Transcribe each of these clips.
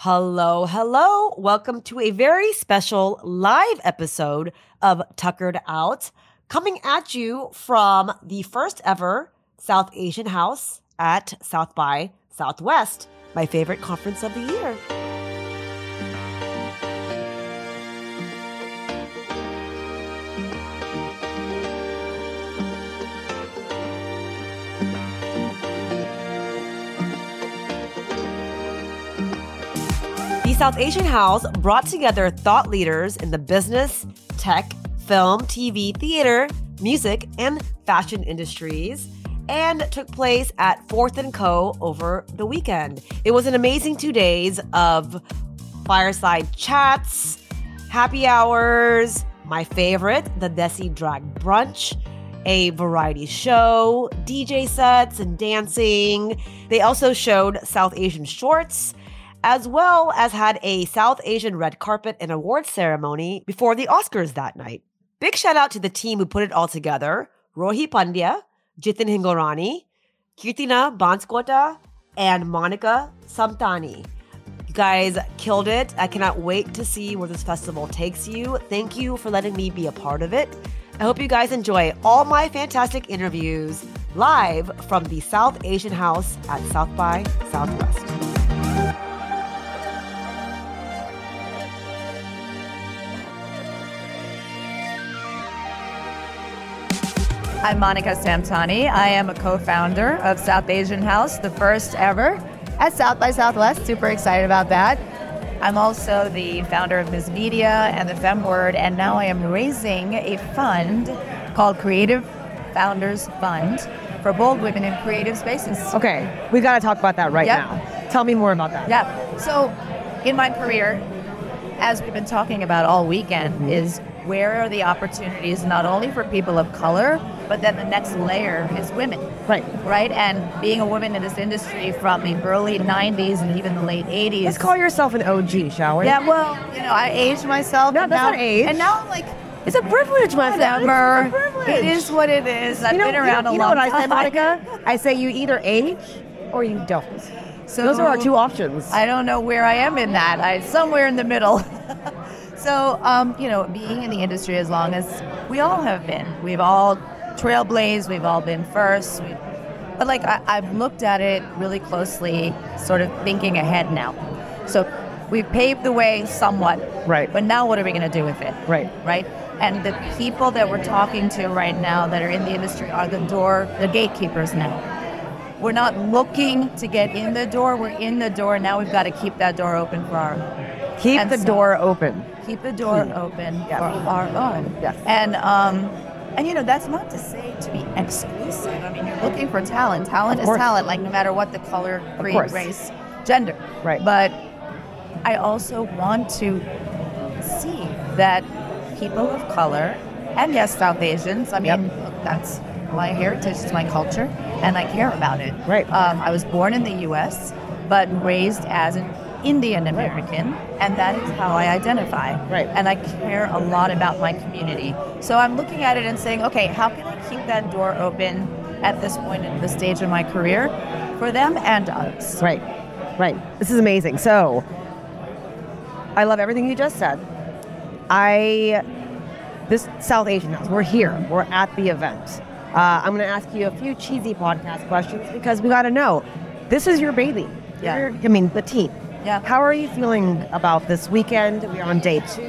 Hello, hello. Welcome to a very special live episode of Tuckered Out, coming at you from the first ever South Asian House at South by Southwest, my favorite conference of the year. South Asian House brought together thought leaders in the business, tech, film, TV, theater, music, and fashion industries and took place at Fourth and Co over the weekend. It was an amazing 2 days of fireside chats, happy hours, my favorite, the Desi Drag Brunch, a variety show, DJ sets and dancing. They also showed South Asian shorts as well as had a South Asian red carpet and award ceremony before the Oscars that night. Big shout out to the team who put it all together Rohi Pandya, Jitin Hingorani, Kirtana Banskota, and Monica Samtani. You guys killed it. I cannot wait to see where this festival takes you. Thank you for letting me be a part of it. I hope you guys enjoy all my fantastic interviews live from the South Asian House at South by Southwest. I'm Monica Samtani. I am a co founder of South Asian House, the first ever at South by Southwest. Super excited about that. I'm also the founder of Ms. Media and the FemWord, and now I am raising a fund called Creative Founders Fund for bold women in creative spaces. Okay, we got to talk about that right Yep. now. Tell me more about that. Yeah. So, in my career, as we've been talking about all weekend, mm-hmm. is where are the opportunities not only for people of color, but then the next layer is women. Right. Right? And being a woman in this industry from the early 90s and even the late 80s. Let's call yourself an OG, shall we? Yeah, well, you know, I aged myself. No, and that's now, not age. And now I'm like, It's a privilege, my friend. It's a privilege. It is what it is. I've you know, been you around know, a you know what I say, Monica? I say you either age or you don't. So Those are our two options. I don't know where I am in that. I somewhere in the middle. so, um, you know, being in the industry as long as we all have been, we've all trailblazed, we've all been first. We, but like I, I've looked at it really closely, sort of thinking ahead now. So we've paved the way somewhat, Right. But now, what are we going to do with it? Right. Right. And the people that we're talking to right now that are in the industry are the door, the gatekeepers now. We're not looking to get in the door. We're in the door. Now we've got to keep that door open for our Keep the so- door open. keep the door open Yeah. for our own. Yes. And um, and you know that's not to say to be exclusive. I mean, you're looking for talent. Talent is talent, like no matter what the color, creed, race, gender. Right. But I also want to see that people of color and yes, South Asians. I mean, Yep. look, that's my heritage, it's my culture, and I care about it. Right. Um, I was born in the U.S., but raised as an Indian American, and that is how I identify. Right. And I care a lot about my community. So I'm looking at it and saying, okay, how can I keep that door open at this point in the stage of my career for them and us? Right. Right. This is amazing. So, I love everything you just said. I, this South Asian House, we're here. We're at the event. Uh, I'm going to ask you a few cheesy podcast questions because we got to know. This is your baby. Yeah. I mean, the team. Yeah. How are you feeling about this weekend? We're on day two.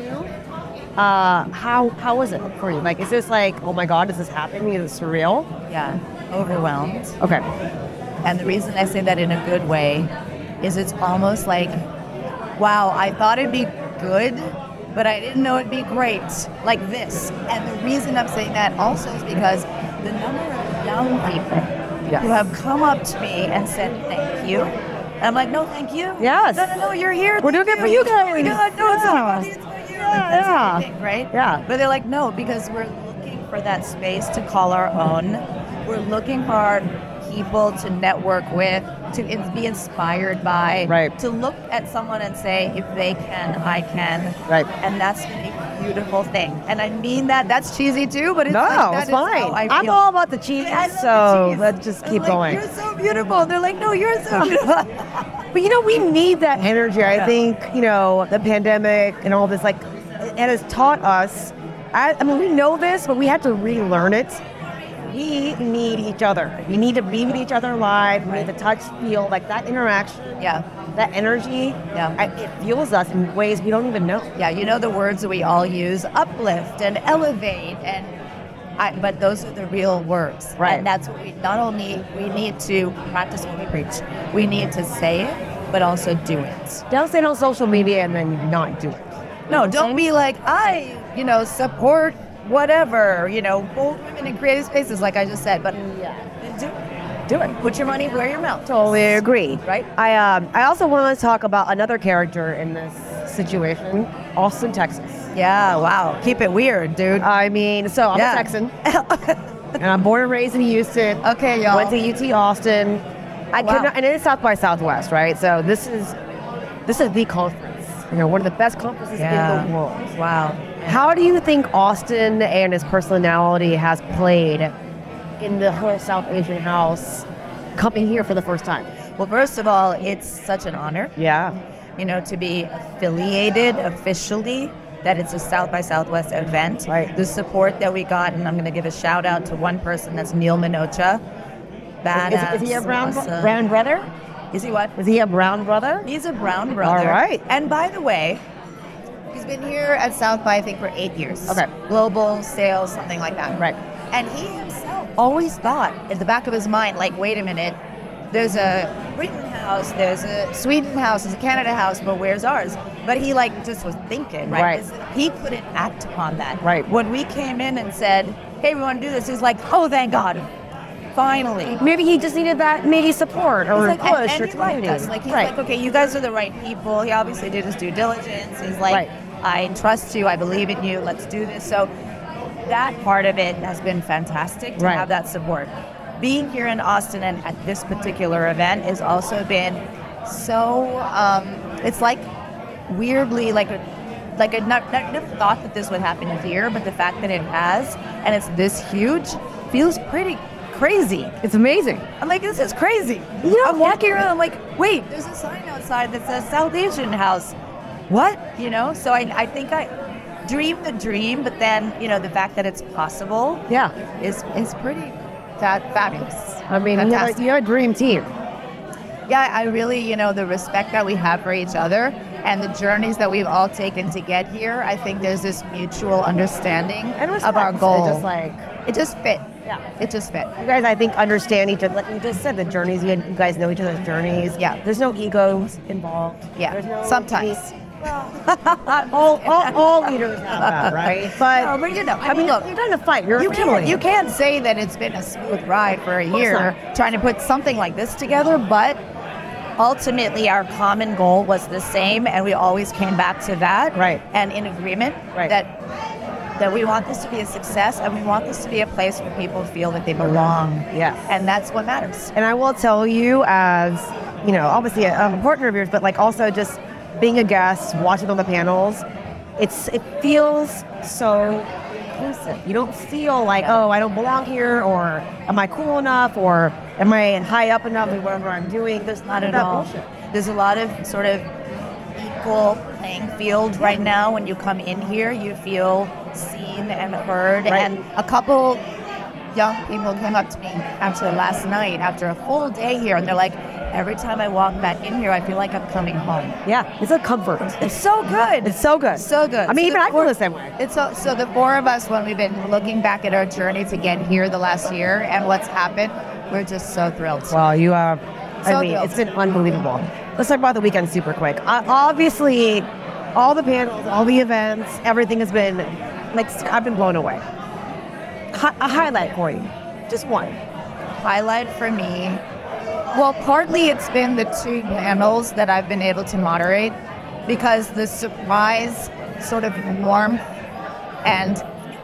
Uh, how how is it for you? Like, is this like, oh my God, is this happening? Is it surreal? Yeah, overwhelmed. Okay. And the reason I say that in a good way is it's almost like, wow, I thought it'd be good, but I didn't know it'd be great, like this. And the reason I'm saying that also is because the number of young people Yes. who have come up to me and said thank you. And I'm like, no, thank you. Yes. No, no, no, you're here. We're doing it for you guys. No, it's Yeah. not funny, it's. Yeah, right? Yeah. But they're like, no, because we're looking for that space to call our own. We're looking for people to network with, to be inspired by, Right. to look at someone and say, if they can, I can. Right. And that's a beautiful thing. And I mean that. That's cheesy too, but it's No, like, that it's fine. I I'm all about the cheese, love the so cheese. let's just I'm keep like, going. You're so beautiful. They're like, no, you're so beautiful. But you know, we need that energy. I think, you know, the pandemic and all this, like, it has taught us. I, I mean, we know this, but we had to relearn it. We need each other. We need to be with each other live. We need to touch, feel, like that interaction, Yeah. that energy. Yeah. I, it fuels us in ways we don't even know. Yeah, you know the words that we all use uplift and elevate and I, but those are the real words. Right. And that's what we not only we need to practice what we preach. We need to say it, but also do it. Don't say it on social media and then not do it. No, don't be like, I, you know, support whatever, you know, bold women in creative spaces, like I just said. But yeah. do it. Do it. Put your money where your mouth. Totally agree. Right? I um I also want to talk about another character in this situation, Austin, Texas. Yeah, wow. Keep it weird, dude. I mean, so I'm Yeah. a Texan, and I'm born and raised in Houston. Okay, y'all. Went to UT Austin. I Wow. could not, and it is South by Southwest, right? So this is this is the conference. You know, one of the best conferences Yeah. in the world. wow. How do you think Austin and his personality has played in the whole South Asian house coming here for the first time? Well, first of all, it's such an honor. Yeah. you know, to be affiliated officially, that it's a South by Southwest event. Right. The support that we got, and I'm going to give a shout out to one person, that's Neil Minocha. Badass. Is, is he a brown, awesome. brown brother? Is he what? Is he a brown brother? He's a brown brother. All right. And by the way, he's been here at South by, I think, for eight years. Okay. Global sales, something like that. Right. And he himself always thought, in the back of his mind, like, wait a minute, there's a Britain house, there's a Sweden house, there's a Canada house, but where's ours? But he like just was thinking, right? Right. He couldn't act upon that. Right. When we came in and said, hey, we want to do this, he's like, oh, thank God. Finally. Maybe he just needed that maybe support or He's like, push and, or and liked us. Like he's right. like, okay, you guys are the right people. He obviously did his due diligence. He's like, Right. I trust you. I believe in you. Let's do this. So that part of it has been fantastic to Right. have that support. Being here in Austin and at this particular event has also been so. Um, it's like weirdly like. Like I never, never thought that this would happen here, but the fact that it has and it's this huge feels pretty crazy. it's amazing. I'm like, this is crazy. You know, I'm walking around, I'm like, wait, there's a sign outside that says South Asian House. What? You know, so I, I think I dream the dream, but then, you know, the fact that it's possible Yeah. is is pretty fa- fabulous. I mean, you have, a, Fantastic. you have a dream team. Yeah, I really, you know, the respect that we have for each other and the journeys that we've all taken to get here, I think there's this mutual understanding And of our goal. It just like it just fit. Yeah. It just fit. you guys, I think understand each other. Like you just said, the journeys. You, guys know each other's journeys. Yeah. There's no egos involved. Yeah, There's no sometimes. all, all, all leaders have that, right? But, No, but you know, I I mean, mean, look, you're trying to fight. You're You can't, you can't say that it's been a smooth ride for a course year trying to put something like this together, but ultimately our common goal was the same and we always came back to that Right. and in agreement Right. that that we want this to be a success and we want this to be a place where people feel that they belong. Yeah. And that's what matters. And I will tell you, as you know, obviously a, a partner of yours, but like also just being a guest, watching on the panels, it's it feels so inclusive. You don't feel like, oh, I don't belong here, or am I cool enough, or am I high up enough in whatever I'm doing? There's Not at all. bullshit. There's a lot of sort of equal playing field right now. When you come in here, you feel seen and heard. Right. And a couple young people came up to me actually last night after a full day here, and they're like, every time I walk back in here, I feel like I'm coming home. Yeah, it's a comfort. It's so good. It's so good. So good. I mean, So even I feel the same way. It's so, so the four of us, when we've been looking back at our journey to get here the last year and what's happened, we're just so thrilled. Well, you. I So mean, thrilled. it's been unbelievable. Let's talk about the weekend super quick. Uh, obviously, all the panels, all the events, everything has been like I've been blown away. Hi- a highlight for you, just one. highlight for me well partly it's been the two panels that i've been able to moderate because the surprise sort of warmth and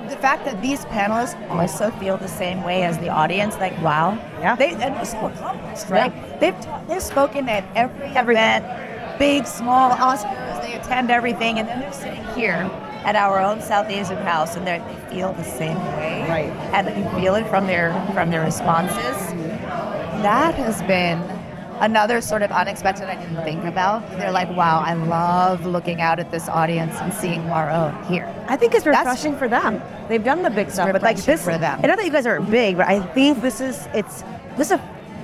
the fact that these panelists also feel the same way as the audience like wow Yeah. they and they're so accomplished right Yeah. they've they've spoken at every, Every- event big small Oscars they attend everything and then they're sitting here at our own South Asian house and they feel the same way Right. and you feel it from their from their responses. That has been another sort of unexpected I didn't think about. They're like, wow, I love looking out at this audience and seeing Maro here. I think it's That's- refreshing for them. They've done the big stuff, but like this for them. I know that you guys aren't big, but I think this is it's this is a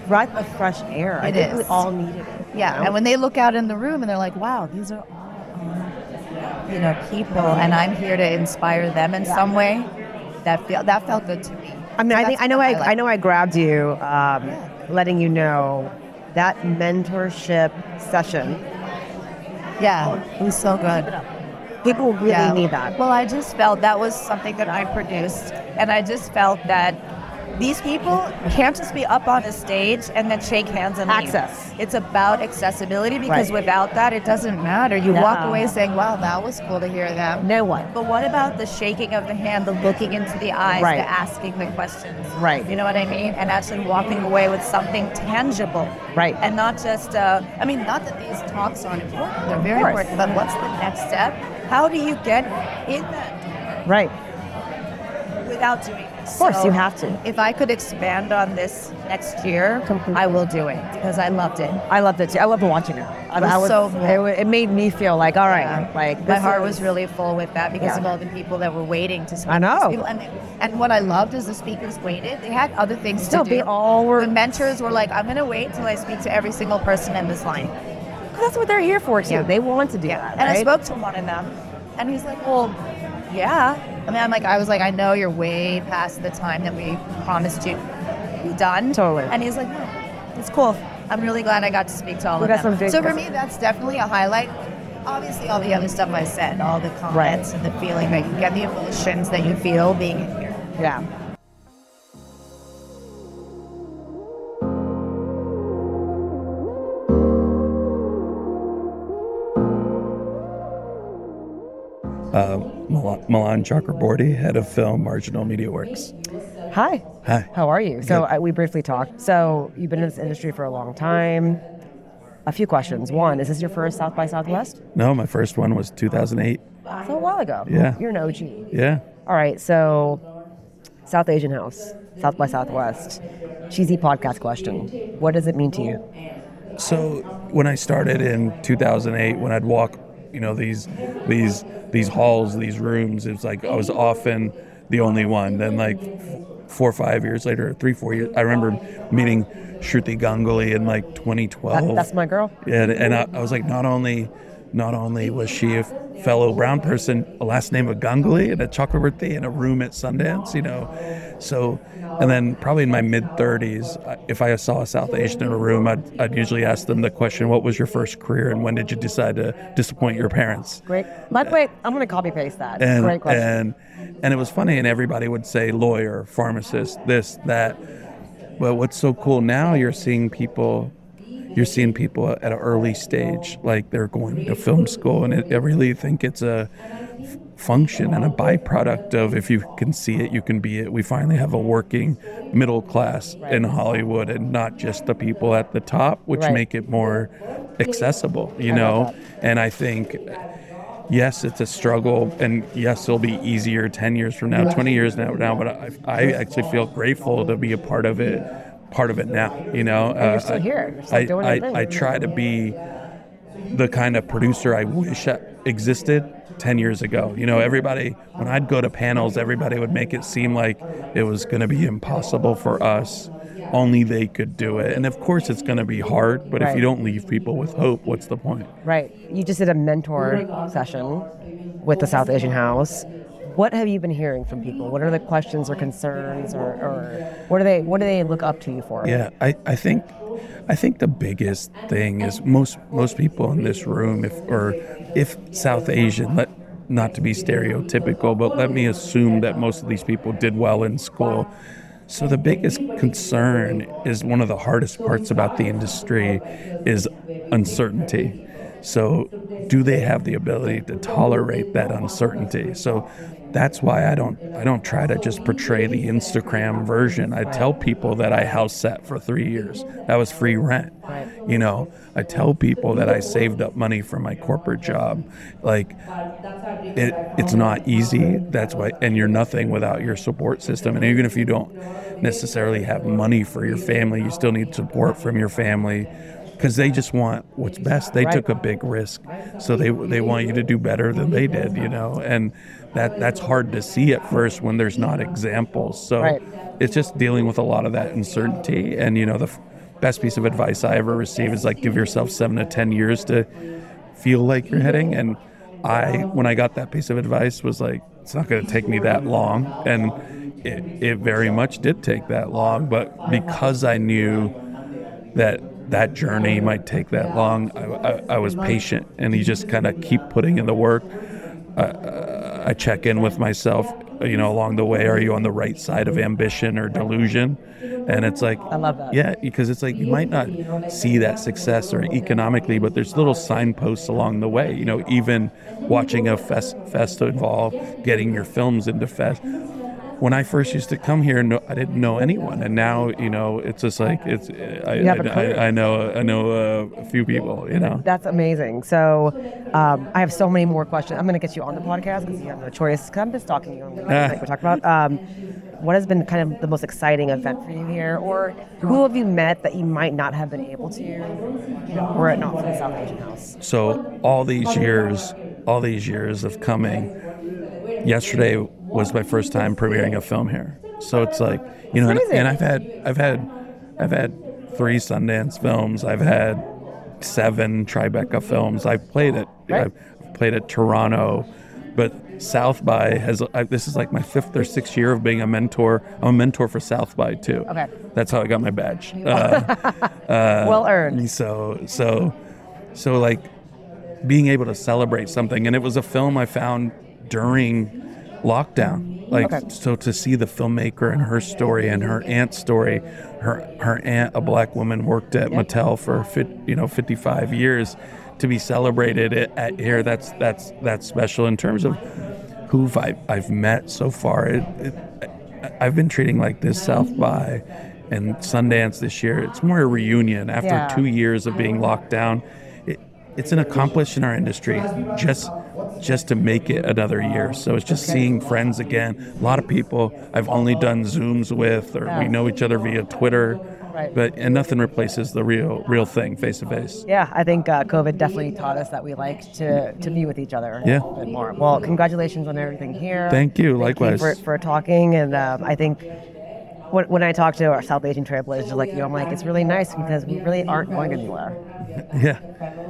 breath of fresh air. I It think we all needed it. Yeah, you know? and when they look out in the room and they're like, wow, these are all, um, you know, people, and I'm here to inspire them in some way. That feel that felt good to me. I mean, So I think I know what I, like. I know I grabbed you, um, letting you know that mentorship session. Yeah, it was so good. People really Yeah. need that. Well, I just felt that was something that I produced, and I just felt that these people can't just be up on a stage and then shake hands and leave. Access. It's about accessibility because Right. without that, it doesn't matter. You walk away saying, "Wow, that was cool to hear them." No one. But what about the shaking of the hand, the looking into the eyes, Right. the asking the questions? Right. You know what I mean? And actually walking away with something tangible. Right. And not just, uh, I mean, not that these talks aren't important, they're very important, but what's the next step? How do you get in that Right. without doing this? Of course, you have to. If I could expand on this next year, Completely. I will do it because I loved it. I loved it too. I loved watching it. I, was I so it, it made me feel like, all right, Yeah. like my heart is- was really full with that because Yeah. of all the people that were waiting to speak. I know. And, and what I loved is the speakers waited. They had other things Still, to do. they all were- The mentors were like, I'm going to wait till I speak to every single person in this line. that's what they're here for too. Yeah. They want to do that. And I spoke to one of them, and he's like, "Well, yeah." I mean, I'm like, I was like, I know you're way past the time that we promised you be done. Totally. And he's like, No, it's cool. I'm really glad I got to speak to all We of got them. some big- so for me, that's definitely a highlight. Obviously, all the other stuff I said, all the comments and the feeling that you get, the emotions that you feel being in here. Yeah. Milan, Chakraborty, head of film, Marginal Media Works. Hi. Hi. How are you? So uh, we briefly talked. So you've been in this industry for a long time. A few questions. One, is this your first South by Southwest? No, my first one was 2008. So a while ago. Yeah. You're an OG. Yeah. All right. So South Asian House, South by Southwest, cheesy podcast question. What does it mean to you? So when I started in 2008, when I'd walk, you know, these these these halls, these rooms, it was like I was often the only one. Then like four or five years later, three four years, I remember meeting Shruti Ganguly in like 2012. That- that's my girl. Yeah, and I, I was like, not only, not only was she a fellow brown person, a last name of Ganguly and a Chakraborty in a room at Sundance, you know, so, and then probably in my mid 30s, if I saw a South Asian in a room, I'd, I'd usually ask them the question, "What was your first career, and when did you decide to disappoint your parents?" Great. By the way, I'm going to copy paste that. and Great question. and and it was funny and everybody would say lawyer pharmacist this that but what's so cool now you're seeing people you're seeing people at an early stage like they're going to film school and it, i really think it's a f- function and a byproduct of if you can see it you can be it. We finally have a working middle class in hollywood and not just the people at the top which Right. make it more accessible you know? and i think yes, it's a struggle, and yes, it'll be easier 10 years from now, 20 years now, now but I, I actually feel grateful to be a part of it, part of it now, you know. You're Uh, still here. You're still I, I. I try to be the kind of producer I wish existed 10 years ago. You know, everybody, when I'd go to panels, everybody would make it seem like it was going to be impossible for us. Only they could do it. And of course, it's going to be hard, but if you don't leave people with hope, what's the point? Right. You just did a mentor session with the South Asian House. What have you been hearing from people? What are the questions or concerns, or, or what do they what do they look up to you for? Yeah, I, I think I think the biggest thing is most most people in this room, if or if South Asian, let not to be stereotypical, but let me assume that most of these people did well in school. So the biggest concern is one of the hardest parts about the industry is uncertainty. So do they have the ability to tolerate that uncertainty? So that's why I don't I don't try to just portray the Instagram version. I tell people that I house sat for 3 years. That was free rent. You know, I tell people that I saved up money for my corporate job. Like it, it's not easy. That's why, and you're nothing without your support system. And even if you don't necessarily have money for your family, you still need support from your family. because they just want what's best. They Right. took a big risk, so they they want you to do better than they did, you know, and that that's hard to see at first when there's not examples. So Right. it's just dealing with a lot of that uncertainty, and you know the f- best piece of advice I ever received is like give yourself seven to ten years to feel like you're heading. And I, when I got that piece of advice, was like, it's not going to take me that long, and it, it very much did take that long. But because I knew that that journey might take that long, I, I, I was patient, and you just kind of keep putting in the work. I, I check in with myself, you know, along the way. Are you on the right side of ambition or delusion? And it's like, I love that. yeah, because it's like you might not see that success or economically, but there's little signposts along the way. You know, even watching a fest festival, getting your films into fest. When I first used to come here, no, I didn't know anyone, and now you know it's just like it's. I, know I know uh, a few people. You know. That's amazing. So, um, I have so many more questions. I'm going to get you on the podcast because you have no choice. 'Cause I'm just talking to you. Like Ah. we talked about. Um, what has been kind of the most exciting event for you here, or who have you met that you might not have been able to, you know, were it not for the South Asian House? So all these years, all these years of coming, yesterday was my first time premiering a film here. So it's like you know, and, and I've had I've had I've had three Sundance films. I've had seven Tribeca films. I've played it. Right. I've played at Toronto, but South by has I, this is like my fifth or sixth year of being a mentor. I'm a mentor for South by too. Okay. that's how I got my badge. Uh, well earned. so so so like being able to celebrate something and it was a film I found during lockdown. Like Okay. so to see the filmmaker and her story and her aunt's story, her her aunt, a black woman, worked at Mattel for you know 55 years, to be celebrated at, at here. That's that's that's special in terms of who I've, I've met so far. It, it, I've been treating like this South by and Sundance this year. It's more a reunion after Yeah. two years of being locked down. It, it's an accomplishment in our industry just just to make it another year. So it's just seeing friends again. A lot of people I've only done Zooms with, or we know each other via Twitter. Right. But and nothing replaces the real real thing face to face. Yeah, I think uh, COVID definitely taught us that we like to, to be with each other Yeah. a bit more. Well, congratulations on everything here. Thank you, Thank likewise. you for, for talking. And um, I think when, when I talk to our South Asian trailblazers like you, I'm like, it's really nice because we really aren't going anywhere. Yeah.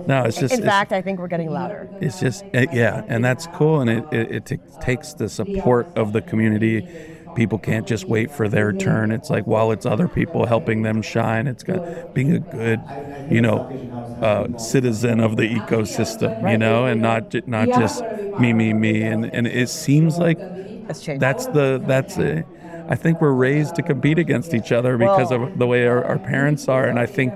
No, it's just In it's- fact, I think we're getting louder. it's just it, yeah and that's cool and it, it, it ta- takes the support of the community people can't just wait for their turn it's like while it's other people helping them shine it's got being a good you know uh, citizen of the ecosystem you know and not not just me me me and and it seems like that's the that's it. I think we're raised to compete against each other because Well- of the way our, our parents are, and I think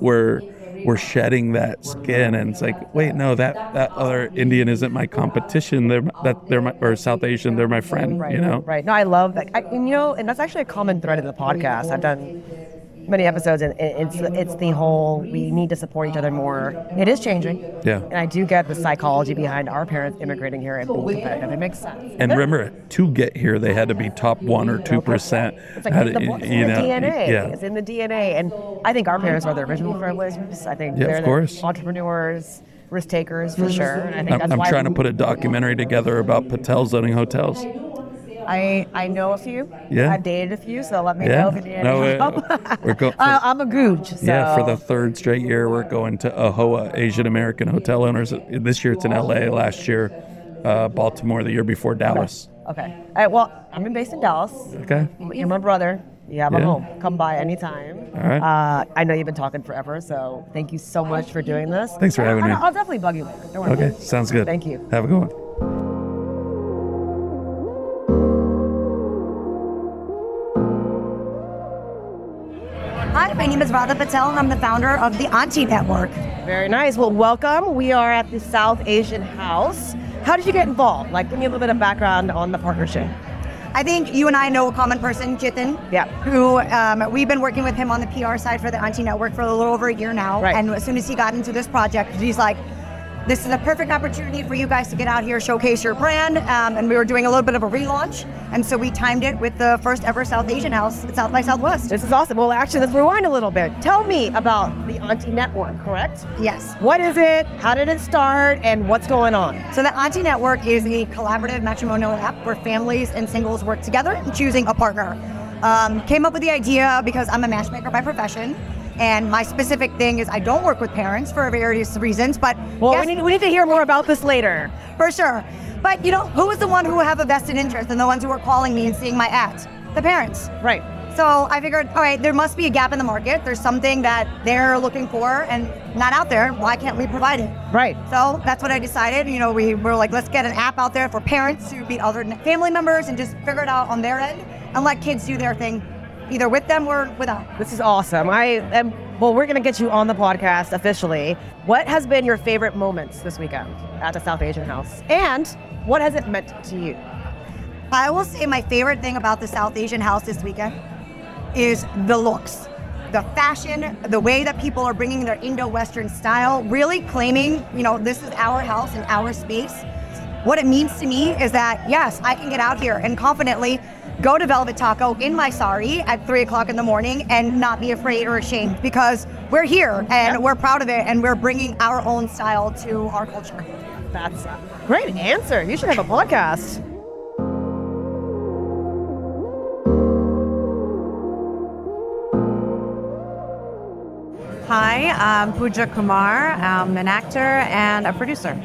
we're we're shedding that skin, and it's like, wait, no, that that other Indian isn't my competition. They're that they're my or South Asian, they're my friend. Right. You know, Right. No, I love that. I, and, you know, and that's actually a common thread in the podcast. I've done many episodes, and it's it's the whole we need to support each other more. It is changing. Yeah. And I do get the psychology behind our parents immigrating here and being competitive. It makes sense. And remember, to get here, they had to be top one or two percent. It's like the, in the DNA. Yeah. It's in the DNA. And I think our parents are the original trailblazers. I think Yeah, of they're course. the entrepreneurs, risk takers for sure. And I think I'm, that's I'm why trying to put a documentary together about Patel zoning hotels. I, I know a few. Yeah. I've dated a few, so let me Yeah. know if you need any No, uh, help. we're go- I- I'm a gooch. So. Yeah, for the third straight year, we're going to AHOA, Asian American Hotel Owners. This year it's in LA, last year, uh, Baltimore, the year before Dallas. Okay. All right, well, I'm based in Dallas. Okay. You're my brother. Yeah. A Yeah. home. Come by anytime. All right. Uh, I know you've been talking forever, so thank you so much for doing this. Thanks for having I'll, me. I'll definitely bug you later. Don't worry. Okay, sounds good. Thank you. Have a good one. Name is Radha Patel, and I'm the founder of the Auntie Network. Very nice. Well, welcome. We are at the South Asian House. How did you get involved? Like, give me a little bit of background on the partnership. I think you and I know a common person, Jitin. Yeah. Who um, we've been working with him on the PR side for the Auntie Network for a little over a year now. Right. And as soon as he got into this project, he's like, this is a perfect opportunity for you guys to get out here, showcase your brand. Um, and we were doing a little bit of a relaunch. And so we timed it with the first ever South Asian house at South by Southwest. This is awesome. Well, actually, let's rewind a little bit. Tell me about the Auntie Network, correct? Yes. What is it? How did it start? And what's going on? So the Auntie Network is a collaborative matrimonial app where families and singles work together choosing a partner. Um, came up with the idea because I'm a matchmaker by profession. And my specific thing is I don't work with parents for various reasons, but Well, guess- we need, we need to hear more about this later. for sure. But you know, who is the one who have a vested interest and the ones who are calling me and seeing my ads? The parents. Right. So I figured, all right, there must be a gap in the market. There's something that they're looking for and not out there. Why can't we provide it? Right. So that's what I decided. You know, we were like, let's get an app out there for parents to meet other family members and just figure it out on their end and let kids do their thing, either with them or without. This is awesome. I am. Well, we're gonna get you on the podcast officially. What has been your favorite moments this weekend at the South Asian House, and what has it meant to you? I will say my favorite thing about the South Asian house this weekend is the looks. The fashion, the way that people are bringing their Indo-Western style, really claiming, you know, this is our house and our space. What it means to me is that, yes, I can get out here and confidently go to Velvet Taco in my sari at three o'clock in the morning and not be afraid or ashamed because we're here and we're proud of it and we're bringing our own style to our culture. That's a great answer. You should have a podcast. Hi, I'm Pooja Kumar. I'm an actor and a producer.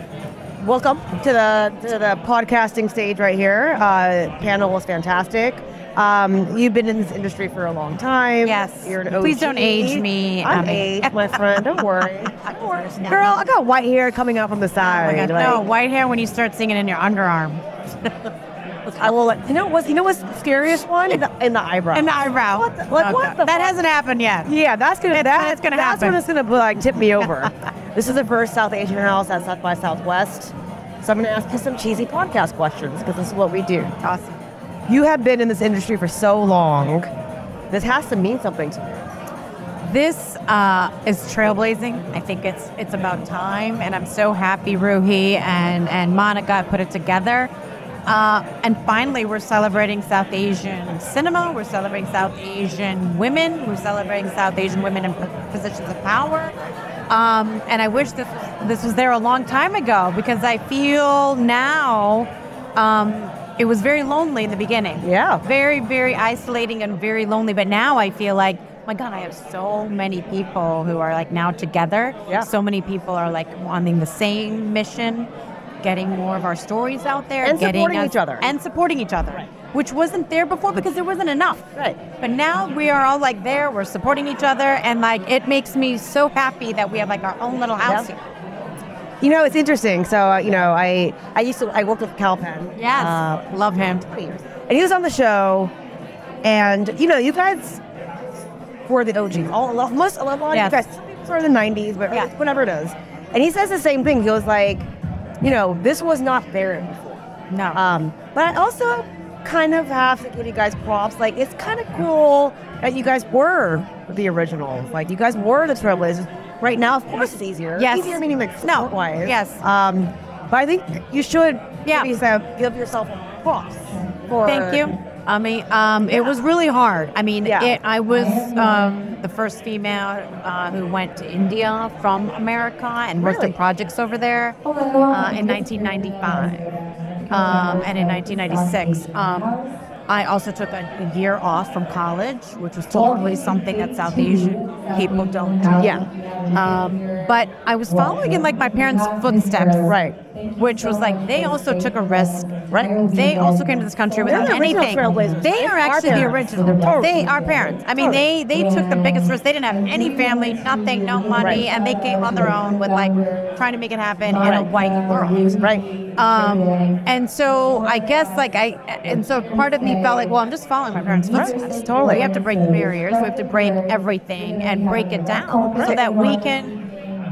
Welcome to the to the podcasting stage right here. Uh, panel was fantastic. Um, you've been in this industry for a long time. Yes. You're an Please don't age me, I'm Emmy. aged, my friend. Don't worry. Don't worry. Girl, I got white hair coming out from the Oh side. my God, like- no, white hair when you start singing in your underarm. I will. You know what's you know what's the scariest one? In the, in the eyebrow. And the eyebrow. What the- like, what the that fuck? hasn't happened yet. Yeah, that's gonna that, it's gonna that's happen. when it's gonna like tip me over. This is the first South Asian house at South by Southwest, so I'm gonna ask you some cheesy podcast questions because this is what we do. Awesome. You have been in this industry for so long. This has to mean something to you. This uh, is trailblazing. I think it's it's about time, and I'm so happy Ruhi and and Monica put it together. Uh, and finally, we're celebrating South Asian cinema. We're celebrating South Asian women. We're celebrating South Asian women in positions of power. Um, and I wish this this was there a long time ago because I feel now um, it was very lonely in the beginning. Yeah. Very, very isolating and very lonely. But now I feel like, my God, I have so many people who are like now together. Yeah. So many people are like wanting the same mission, getting more of our stories out there, And getting supporting us- each other. and supporting each other, which wasn't there before because there wasn't enough. Right. But now we are all like there. We're supporting each other, and like it makes me so happy that we have like our own little house Yeah. here. You know, it's interesting. So, uh, you know, I I used to I worked with Kal Penn. Yes, uh, love him. and he was on the show, and you know, you guys were the OG. All a lot- most a lot of Yes. you guys sort of the '90s, but Yeah. whatever it is. And he says the same thing. He was like, you know, this was not there before. No. Um, but I also kind of have to give you guys props. Like, it's kind of cool that you guys were the originals. Like, you guys were the trailblazers. Right now, of course, it's easier. Yes. Easier meaning like No. wise. Yes. Um, but I think you should Yeah. give yourself, give yourself props. For, Thank you. I mean, um, it was really hard. I mean, Yeah. it, I was um, the first female uh, who went to India from America and worked Really? in projects over there uh, in 1995 um, and in 1996. Um, I also took a, a year off from college, which was totally something that South Asian people don't do. Yeah. Um, but I was following in like my parents' footsteps. Right. Which was like they also took a risk. Right. They also came to this country without the anything. They are actually the original. They are parents. I mean, they they took the biggest risk. They didn't have any family, nothing, no money, and they came on their own with like trying to make it happen in a white world. Right. Um, and so I guess like I, and so part of me felt like, well, I'm just following my parents' footsteps. totally. We have to break the barriers. We have to break everything and break it down so that we can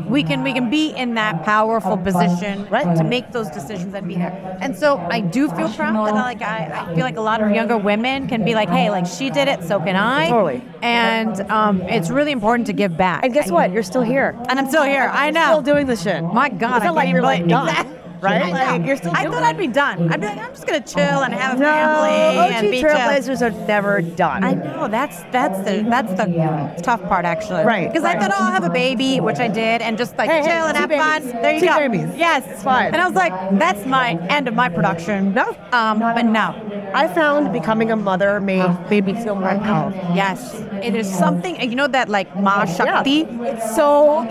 we can we can be in that powerful position Right. to make those decisions and be there. And so I do feel proud that like I, I feel like a lot of younger women can be like, hey, like she did it, so can I. Totally. And um, it's really important to give back. And guess what? You're still here. And I'm still here. I know. Still doing this shit. My God, It's I not like you're like done, Exactly. Right? I Like, you're still I doing thought I'd be done. I'd be like, I'm just gonna chill and have a No, family OG and be chill. Trailblazers are never done. I know that's that's the that's the tough part actually. Right, Because I thought, oh, I'll have a baby, which I did, and just like Hey, hey, chill and have babies. fun. There you Two go. babies. Yes, It's fine. And I was like, that's my end of my production. No. Um, but no. I found becoming a mother made made me feel more powerful. Yes, it is something. You know that like Ma Shakti. Yeah. It's so.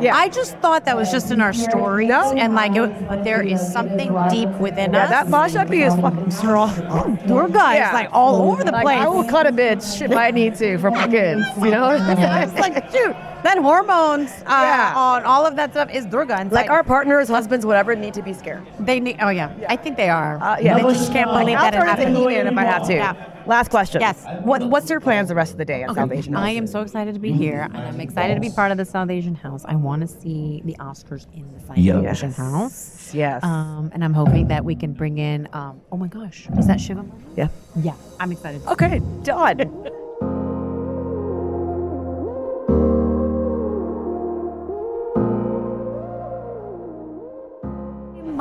Yeah. I just thought that was just in our stories, No. and like, it, but there is something deep within Yeah, us. that Mashakti is fucking strong. Oh, Durga Yeah. is like all over the Like, place. I will cut a bitch if I need to for my kids. You know? I was like, shoot, that hormones uh, Yeah. on all of that stuff is Durga. And like our partners, husbands, whatever, need to be scared. they need. Oh yeah, I think they are. Uh, yeah, they just can't believe that it happened. If I have to. Yeah. Last question. Yes. What What's your plans the rest of the day at South Asian House? I am so excited to be here, and I'm excited to be part of the South Asian House. I want to see the Oscars in the South Yes. Asian House. Yes. Um, and I'm hoping that we can bring in. Um, oh my gosh, is that Shiva? yeah. Yeah, I'm excited. Okay. Done.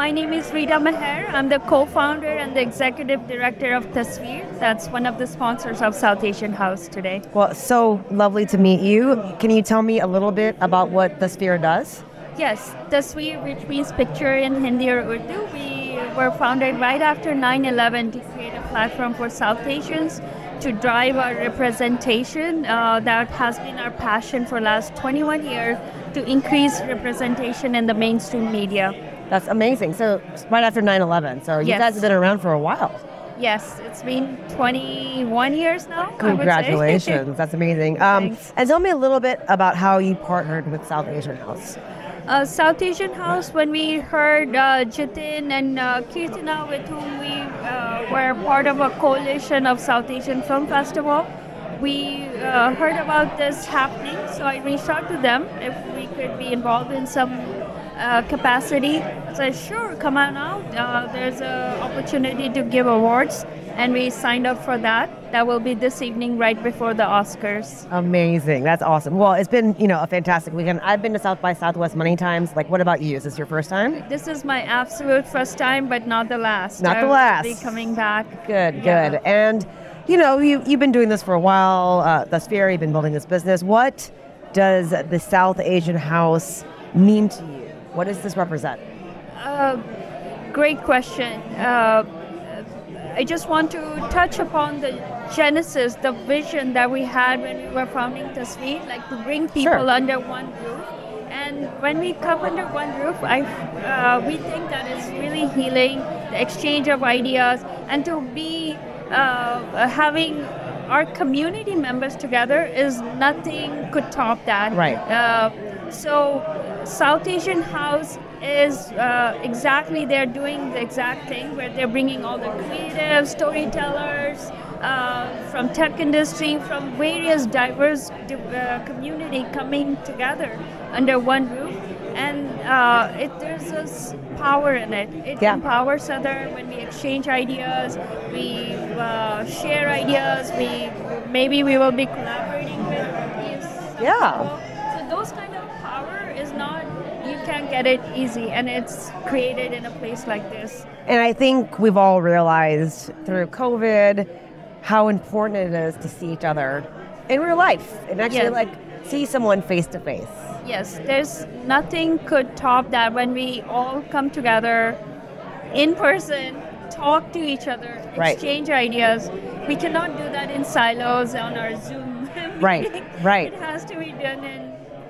My name is Rita Meher. I'm the co-founder and the executive director of Tasveer. That's one of the sponsors of South Asian House today. well, so lovely to meet you. Can you tell me a little bit about what Tasveer does? Yes, Tasveer, which means picture in Hindi or Urdu, we were founded right after 9/11 to create a platform for South Asians to drive our representation. Uh, that has been our passion for last 21 years to increase representation in the mainstream media. That's amazing. So right after 9/11. So you Yes. guys have been around for a while. Yes, it's been 21 years now. I would say. Congratulations. That's amazing. Um, and tell me a little bit about how you partnered with South Asian House. uh, South Asian House, when we heard uh, Jitin and uh, with whom we uh, were part of a coalition of South Asian Film Festival, we uh, heard about this happening. So I reached out to them if we could be involved in some uh, capacity. I sure, come on out. Uh, there's an opportunity to give awards, and we signed up for that. That will be this evening, right before the Oscars. Amazing. That's awesome. Well, it's been, you know, a fantastic weekend. I've been to South by Southwest many times. Like, what about you? Is this your first time? This is my absolute first time, but not the last. Not the I will last. Be coming back. Good, Yeah. good. And, you know, you, you've been doing this for a while. Uh, Tasveer, you've been building this business. What does the South Asian House mean to you? What does this represent? Uh, great question. Uh, I just want to touch upon the genesis, the vision that we had when we were founding Tasveer, like to bring people Sure. under one roof. And when we come under one roof, I, uh, we think that it's really healing, the exchange of ideas, and to be uh, having our community members together is nothing could top that. Right. Uh, so South Asian House is uh, exactly they're doing the exact thing where they're bringing all the creative storytellers uh, from tech industry, from various diverse di- uh, community coming together under one roof, and uh, it, there's this power in it. It Yeah. empowers other when we exchange ideas, we uh, share ideas, we maybe we will be collaborating with these Yeah. So those kind of power is not you can't get it easy, and it's created in a place like this. And I think we've all realized through COVID how important it is to see each other in real life and actually Yeah. like see someone face to face. Yes, there's nothing could top that when we all come together in person, talk to each other, Right. exchange ideas. We cannot do that in silos on our Zoom. Right, right. It has to be done in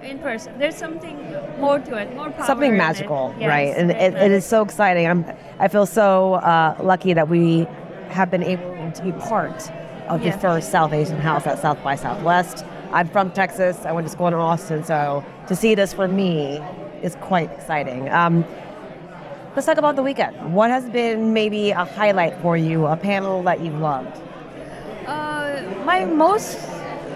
in person. There's something more to it, more. Something magical, Yes, right? And it, it is so exciting. I'm I feel so uh, lucky that we have been able to be part of the first South Asian house at South by Southwest. I'm from Texas. I went to school in Austin, so to see this for me is quite exciting. Um, let's talk about the weekend. What has been maybe a highlight for you, a panel that you've loved? Uh, my most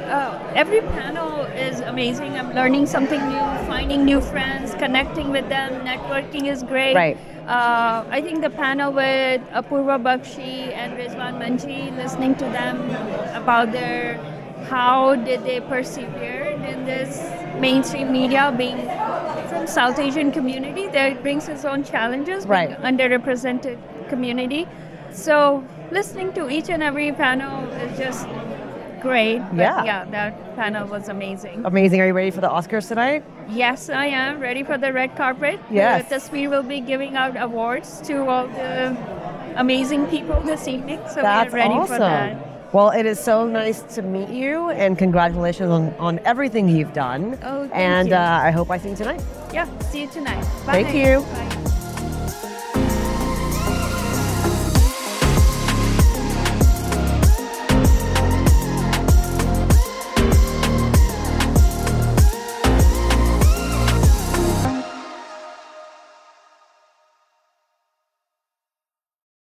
uh, every panel is amazing. I'm learning something new, finding new friends, connecting with them. Networking is great. Right. Uh, I think the panel with Apurva Bakshi and Rizwan Manji, listening to them about their how did they persevere in this mainstream media being from South Asian community that brings its own challenges Right. underrepresented community so listening to each and every panel is just great Yeah. yeah that panel was amazing Amazing. Are you ready for the Oscars tonight? yes i am ready for the red carpet Yes. the Tasveer will be giving out awards to all the amazing people this evening so That's we're ready awesome. for that Well, it is so nice to meet you, and congratulations on, on everything you've done. Oh, thank and you. Uh, I hope I see you tonight. yeah see you tonight Bye. Thank you. Bye.